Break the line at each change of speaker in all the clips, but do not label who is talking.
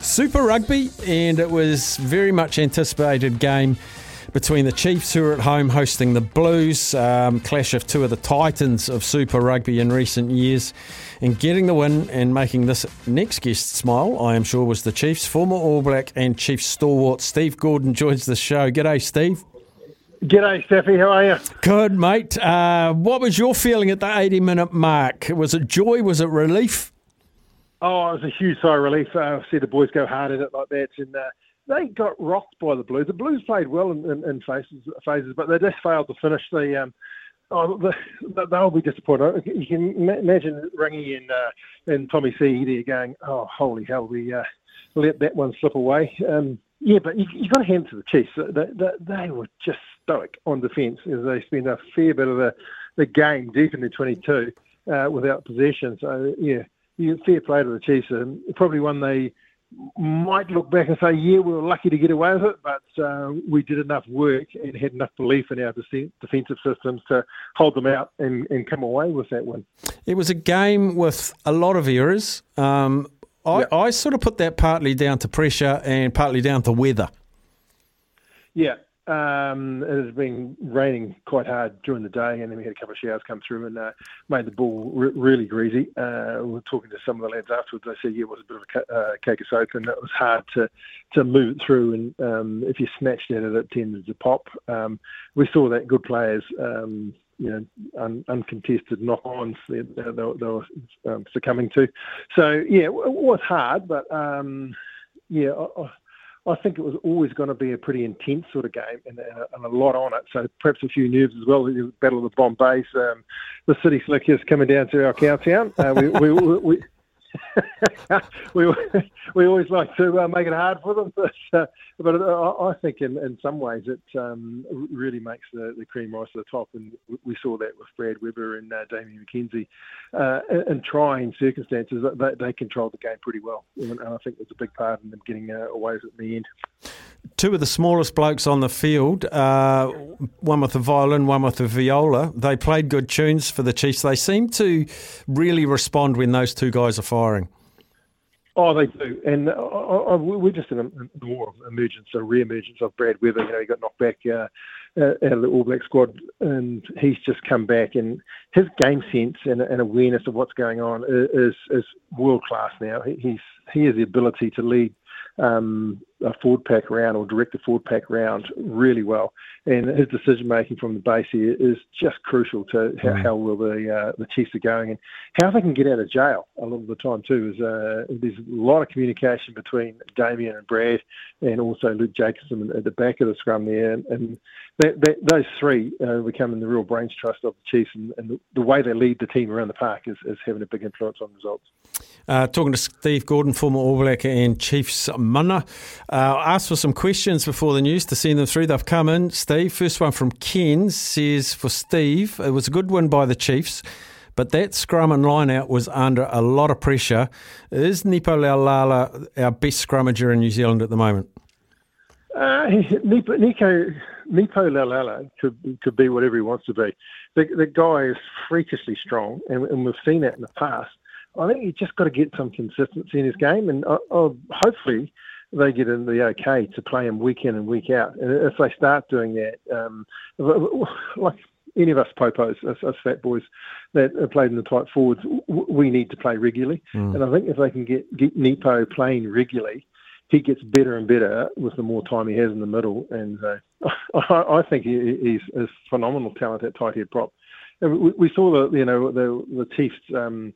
Super Rugby, and it was very much anticipated game between the Chiefs, who are at home hosting the Blues. Um, clash of two of the titans of Super Rugby in recent years. And getting the win and making this next guest smile, I am sure, was the Chiefs. Former All Black and Chiefs stalwart Steve Gordon joins the show. G'day, Steve.
G'day, Steffi. How are you?
Good, mate. Uh, what was your feeling at the 80 minute mark? Was it joy? Was it relief?
Oh, it was a huge sigh of relief. Uh, see the boys go hard at it like that, and uh, they got rocked by the Blues. The Blues played well in, in, in phases, phases, but they just failed to finish. The um, oh, the, they'll be disappointed. You can imagine Rangy and uh, and Tommy C there going, "Oh, holy hell, we uh, let that one slip away." Um, yeah, but you, you got to hand to the Chiefs. They, they, they were just stoic on defence as they spent a fair bit of the, the game deep in the 22 uh, without possession. So yeah fair play to the Chiefs. Um, probably one they might look back and say, yeah, we were lucky to get away with it, but uh, we did enough work and had enough belief in our defensive systems to hold them out and, and come away with that win.
It was a game with a lot of errors. Um, I, yep. I sort of put that partly down to pressure and partly down to weather.
Yeah, um, it has been raining quite hard during the day, and then we had a couple of showers come through and uh, made the ball re- really greasy. Uh, we were talking to some of the lads afterwards. They said, yeah, it was a bit of a ca- uh, cake of soap, and it was hard to, to move it through. And um, if you snatched at it, it tended to pop. Um, we saw that good players, um, you know, un- uncontested knock-ons they, they, they were um, succumbing to. So, yeah, it was hard, but um, yeah, I, I think it was always going to be a pretty intense sort of game and, and, a, and a lot on it. So perhaps a few nerves as well. The Battle of the Bombays, um, the City Slickers coming down to our cowtown. Uh, we, we, we, we we always like to uh, make it hard for them, but uh, but uh, I think in, in some ways it um, really makes the, the cream rise to the top, and we saw that with Brad Weber and uh, Damian McKenzie. Uh, in trying circumstances, they, they controlled the game pretty well, and I think there's a big part in them getting uh, away with it in the end.
Two of the smallest blokes on the field, uh, one with the violin, one with the viola. They played good tunes for the Chiefs. They seem to really respond when those two guys are firing.
Oh, they do, and uh, uh, uh we're just in a, a war of emergence, a re-emergence of Brad Weber. You know, he got knocked back uh, out of the All Black squad, and he's just come back, and his game sense and, and awareness of what's going on is is world class now. He, he's he has the ability to lead um, a forward pack round or direct the forward pack round really well. And his decision making from the base here is just crucial to how, mm. how well the uh, the Chiefs are going and how they can get out of jail a lot of the time too. Is uh, there's a lot of communication between Damian and Brad, and also Luke Jacobson at the back of the scrum there, and, and that, that, those three are becoming the real brains trust of the Chiefs, and, and the, the, way they lead the team around the park is, is having a big influence on results.
Uh, talking to Steve Gordon, former All Black and Chiefs mana. Uh, asked for some questions before the news to send them through. They've come in. Steve, first one from Ken says for Steve, it was a good win by the Chiefs, but that scrum and line out was under a lot of pressure. Is Nepo Laulala our best scrummager in New Zealand at the moment?
Uh, Nico, Nico, Nepo Laulala could, could be whatever he wants to be. The, the guy is freakishly strong, and, and we've seen that in the past. I think he's just got to get some consistency in his game, and uh, uh, hopefully they get in the okay to play him week in and week out. And if they start doing that, um, like any of us popos, us, us, fat boys that are played in the tight forwards, we need to play regularly. Mm. And I think if they can get, get Nepo playing regularly, he gets better and better with the more time he has in the middle. And uh, I, I, think he, he's a phenomenal talent at tight head prop. We, we, saw the you know the the Chiefs um,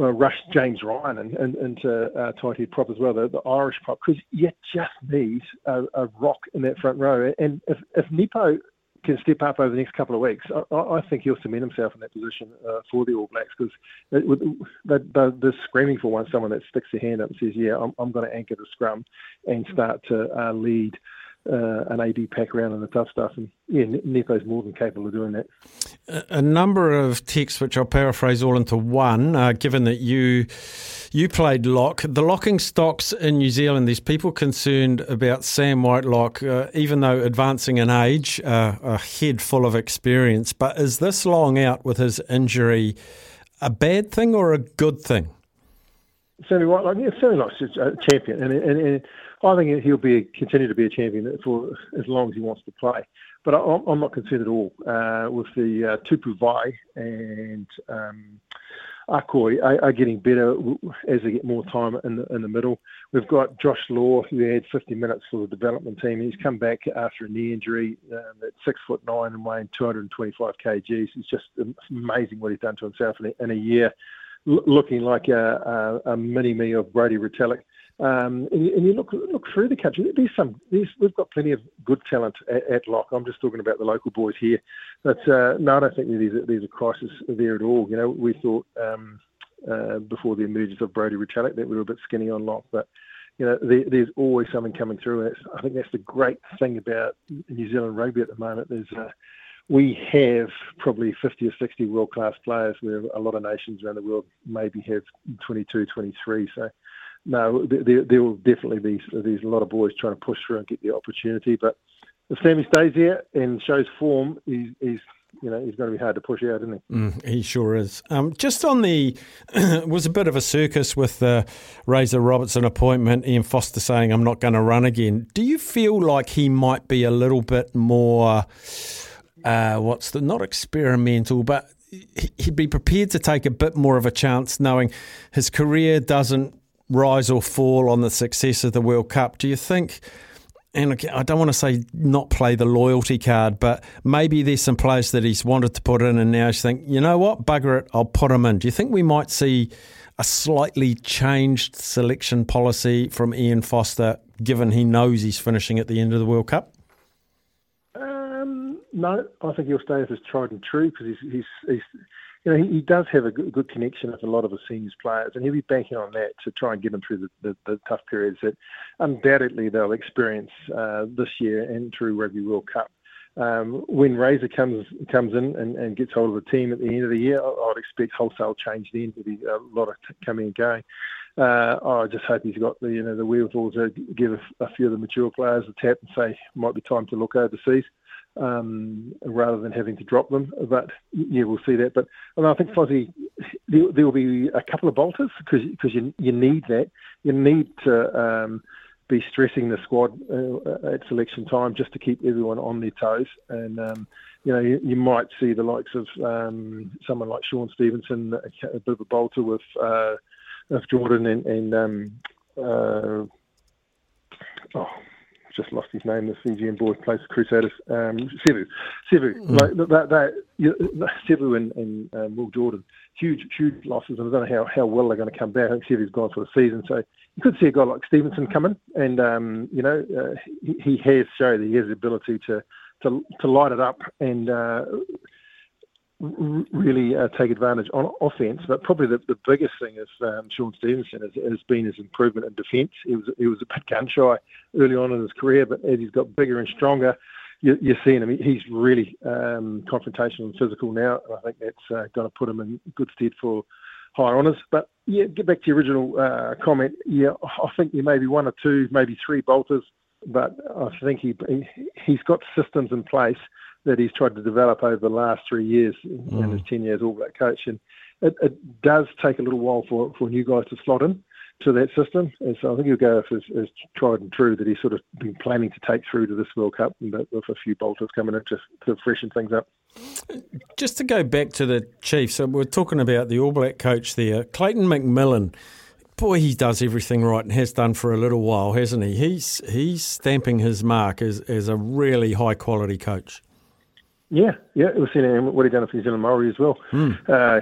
uh, James Ryan and, and, into uh, tight head prop as well, the, the Irish prop, because you just need a, a, rock in that front row. And if, if Nepo can step up over the next couple of weeks, I, I think he'll cement himself in that position uh, for the All Blacks because they're, they're, they're, screaming for one someone that sticks their hand up and says, "Yeah, I'm, I'm going to anchor the scrum and start to uh, lead." Uh, an AB pack around in the tough stuff. And yeah, Nepo's more than capable of doing that.
A, number of texts, which I'll paraphrase all into one, uh, given that you you played lock. The locking stocks in New Zealand, there's people concerned about Sam Whitelock, uh, even though advancing in age, uh, a head full of experience. But is this long out with his injury a bad thing or a good thing?
Certainly, Whitelock, yeah, certainly like a champion. and, and, and I think he'll be continue to be a champion for as long as he wants to play. But I, am not concerned at all uh, with the uh, Tupou Vaa'i and um, Akoi are, are, getting better as they get more time in the, in the middle. We've got Josh Lord, who had 50 minutes for the development team. He's come back after a knee injury um, at six foot nine and weighing 225 kgs. It's just amazing what he's done to himself in a, in a year, looking like a, a, a mini me of Brodie Retallick. Um, and, you, and, you, look look through the country. There's some. There's, we've got plenty of good talent at, at Lock. I'm just talking about the local boys here. But uh, no, I don't think there's a, there's a crisis there at all. You know, we thought um, uh, before the emergence of Brodie Retallick that we were a bit skinny on Lock, but you know, there, there's always something coming through. And I think that's the great thing about New Zealand rugby at the moment. There's uh, we have probably 50 or 60 world class players, where a lot of nations around the world maybe have 22, 23. So no, there, there will definitely be there's a lot of boys trying to push through and get the opportunity. But if Sammy stays here and shows form, he's, he's you know, he's going to be hard to push out, isn't he?
Mm, he sure is. Um, just on the, was a bit of a circus with the Razor Robertson appointment, Ian Foster saying, I'm not going to run again. Do you feel like he might be a little bit more, uh, what's the, not experimental, but he'd be prepared to take a bit more of a chance knowing his career doesn't rise or fall on the success of the World Cup. Do you think? And I don't want to say not play the loyalty card, but maybe there's some players that he's wanted to put in, and now he's think, you know what, bugger it, I'll put him in. Do you think we might see a slightly changed selection policy from Ian Foster, given he knows he's finishing at the end of the World Cup?
Um, no, I think he'll stay with his tried and true because he's, he's, he's you know, he, he does have a good, good, connection with a lot of the seniors players, and he'll be banking on that to try and get them through the, the, the tough periods that undoubtedly they'll experience uh, this year and through Rugby World Cup. Um, when Razor comes comes in and, and, gets hold of the team at the end of the year, I, would expect wholesale change then. There'll be a lot of coming and going. Uh, I just hope he's got the you know the wherewithal to give a, a few of the mature players a tap and say might be time to look overseas um, rather than having to drop them. But yeah, we'll see that. But I think Fozzie, there, there, will be a couple of bolters because you you need that. You need to um, be stressing the squad uh, at selection time just to keep everyone on their toes. And um, you know, you, you, might see the likes of um, someone like Shaun Stevenson, a, a, bit of a bolter with uh, with Jordan and, and um, uh, oh just lost his name, the Fijian boy plays Crusaders, um, Sevu. Sevu, mm. like that, that, you know, Sevu and, and um, Will Jordan, huge, huge losses, and I don't know how, how well they're going to come back. I think Sevu's gone for the season, so you could see a guy like Stevenson coming, and um, you know uh, he, he, has shown that he has the ability to to, to light it up and. Uh, really uh, take advantage on offense. But probably the, the biggest thing is um, Shaun Stevenson has, has, been his improvement in defence. He was he was a bit gun shy early on in his career, but as he's got bigger and stronger, you, you're seeing him. He's really um, confrontational and physical now, and I think that's uh, going to put him in good stead for high honours. But yeah, get back to your original uh, comment. Yeah, I think there may be one or two, maybe three bolters, but I think he he's got systems in place that he's tried to develop over the last three years mm. in his 10 years All Black coach. And it, it, does take a little while for, for new guys to slot in to that system. And so I think he'll go as, as tried and true that he's sort of been planning to take through to this World Cup, but with a few bolters coming in to, to freshen things up.
Just to go back to the Chiefs, so we're talking about the All Black coach there, Clayton McMillan. Boy, he does everything right and has done for a little while, hasn't he? He's he's stamping his mark as, as a really high quality coach.
Yeah, yeah, we've seen him, what he done for New Zealand Maori as well. Mm. Uh,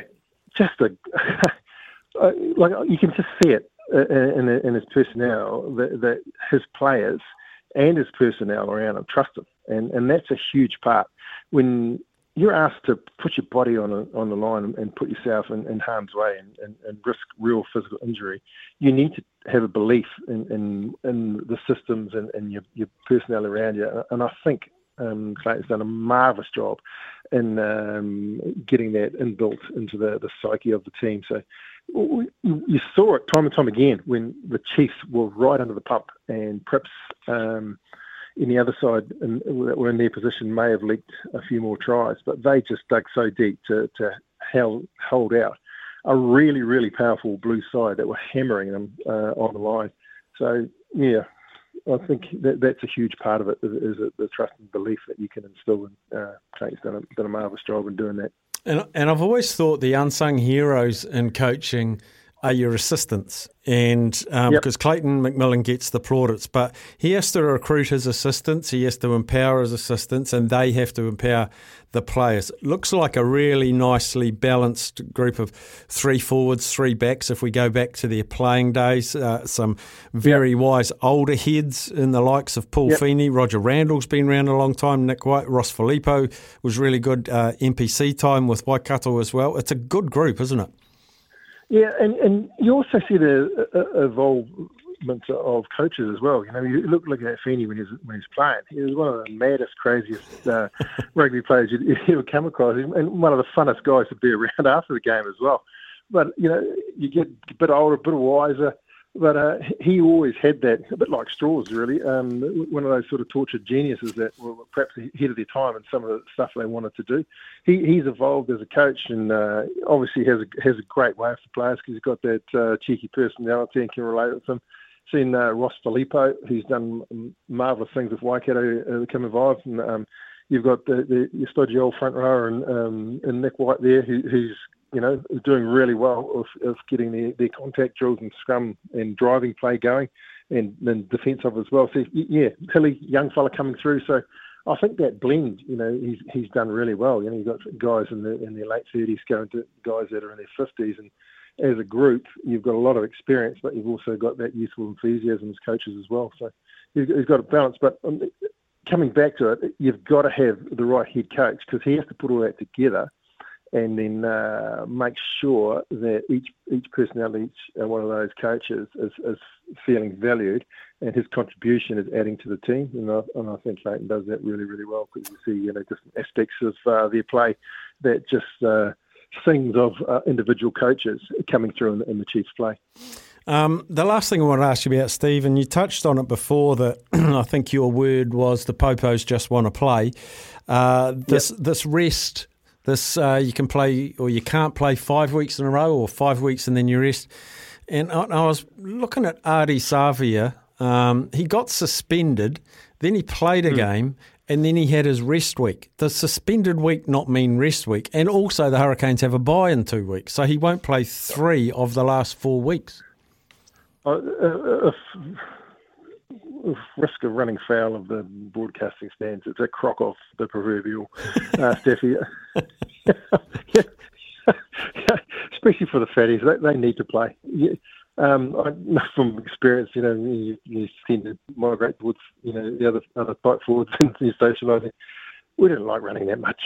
just a uh, like you can just see it uh, in, in his personnel that, that, his players and his personnel around him trust him. and and that's a huge part when you're asked to put your body on a, on the line and put yourself in, in harm's way and, and, and, risk real physical injury, you need to have a belief in, in, in the systems and, and your, your personnel around you. And I think um, has done a marvellous job in um, getting that inbuilt into the, the psyche of the team. So you saw it time and time again when the Chiefs were right under the pump and perhaps um, – any other side in, that were in their position may have leaked a few more tries, but they just dug so deep to, to hold, hold out a really, really powerful blue side that were hammering them uh, on the line. So, yeah, I think that that's a huge part of it is, is the trust and belief that you can instill. And uh, Kate's done a, done a marvellous job in doing that.
And, and I've always thought the unsung heroes in coaching – are your assistants. And um, yep. because Clayton McMillan gets the plaudits, but he has to recruit his assistants, he has to empower his assistants, and they have to empower the players. looks like a really nicely balanced group of three forwards, three backs. If we go back to their playing days, uh, some very yep. wise older heads in the likes of Paul yep. Feeney, Roger Randle's been around a long time, Nick White, Ross Filippo was really good uh, NPC time with Waikato as well. It's a good group, isn't it?
Yeah, and, and you also see the uh, evolvement of coaches as well. You know, you look look at Feeney when he's when he's playing. He was one of the maddest, craziest uh, rugby players you'd, ever come across, and one of the funnest guys to be around after the game as well. But you know, you get a bit older, a bit wiser, but uh, he always had that, a bit like Straws, really. Um, one of those sort of tortured geniuses that were perhaps ahead of their time in some of the stuff they wanted to do. He, he's evolved as a coach and uh, obviously has a, has a great way for players because he's got that uh, cheeky personality and can relate with them. Seen uh, Ross Filippo, who's done marvellous things with Waikato uh, come involved. And, um, you've got the, the your stodgy old front rower and, um, and Nick White there, who, who's you know, doing really well of, of getting their, their contact drills and scrum and driving play going and then defensive as well. So, yeah, Hilly, young fella coming through. So I think that blend, you know, he's he's done really well. You know, you've got guys in, the, in their late 30s going to guys that are in their 50s. And as a group, you've got a lot of experience, but you've also got that youthful enthusiasm as coaches as well. So he's, he's got a balance. But um, coming back to it, you've got to have the right head coach because he has to put all that together – and then uh, make sure that each each personnel, each uh, one of those coaches is, is feeling valued, and his contribution is adding to the team. And I, and I think Clayton does that really, really well because you see, you know, different aspects of uh, their play that just uh, sings of uh, individual coaches coming through in, in the Chiefs' play.
Um, the last thing I want to ask you about, Steve, and you touched on it before that I think your word was the Popos just want to play. Uh, this yep. this rest this uh, you can play or you can't play five weeks in a row or five weeks and then you rest. And I, I was looking at Ardie Savea. Um, he got suspended, then he played a mm. game, and then he had his rest week. Does suspended week not mean rest week? And also, the Hurricanes have a bye in two weeks, so he won't play three of the last four weeks.
Uh, uh, risk of running foul of the broadcasting standards. It's a crock off the proverbial, uh, Steffi. Especially for the fatties, they, they need to play. Yeah. Um, I know from experience, you know, you, you tend to migrate towards, you know, the other other tight forwards and you're socialising we didn't like running that much.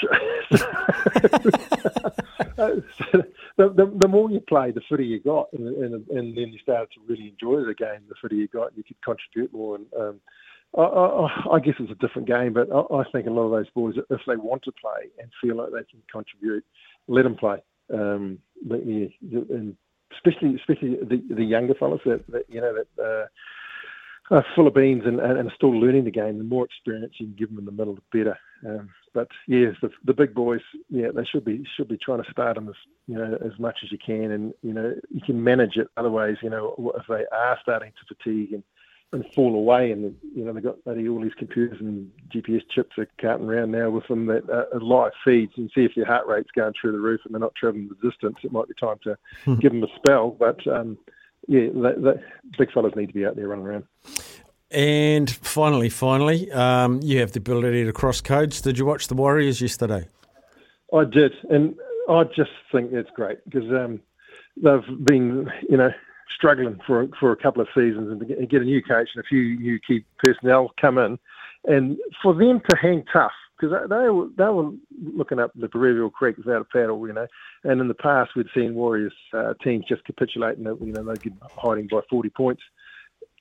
so the, the, the, more you play, the fitter you got, and, and, and, then you started to really enjoy the game. The fitter you got, you could contribute more. And um, I, I, I, guess it's a different game, but I, I, think a lot of those boys, if they want to play and feel like they can contribute, let them play. Um, but, yeah, and especially especially the, the younger fellas that, that you know that. Uh, uh, full of beans and, and, and, still learning the game. The more experience you can give them in the middle, the better. Um, but yes, the, the big boys, yeah, they should be should be trying to start them as you know as much as you can, and you know you can manage it. Otherwise, you know if they are starting to fatigue and, and fall away, and you know they've got all these computers and GPS chips are carting around now with them that uh, live feeds and see if your heart rate's going through the roof and they're not travelling the distance. It might be time to hmm. give them a spell, but. Um, yeah, the, the big fellas need to be out there running around.
And finally, finally, um, you have the ability to cross codes. Did you watch the Warriors yesterday?
I did, and I just think it's great because um, they've been, you know, struggling for for a couple of seasons, and to get a new coach and a few new key personnel come in, and for them to hang tough because they were they were looking up the proverbial creek without a paddle, you know. And in the past, we'd seen Warriors uh, teams just capitulate and you know they get hiding by 40 points.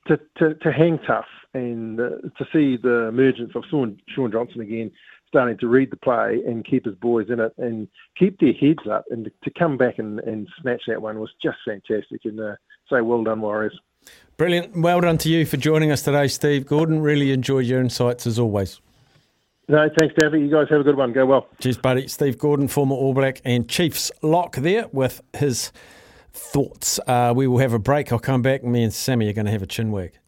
To, to, to hang tough and uh, to see the emergence of Shaun, Shaun Johnson again, starting to read the play and keep his boys in it and keep their heads up and to come back and, and snatch that one was just fantastic. And uh, say well done, Warriors.
Brilliant. Well done to you for joining us today, Steve Gordon. Really enjoyed your insights as always.
No, thanks, David. You guys have a good one. Go well.
Cheers, buddy. Steve Gordon, former All Black and Chiefs lock there with his thoughts. Uh, we will have a break. I'll come back. Me and Sammy are going to have a chin wag.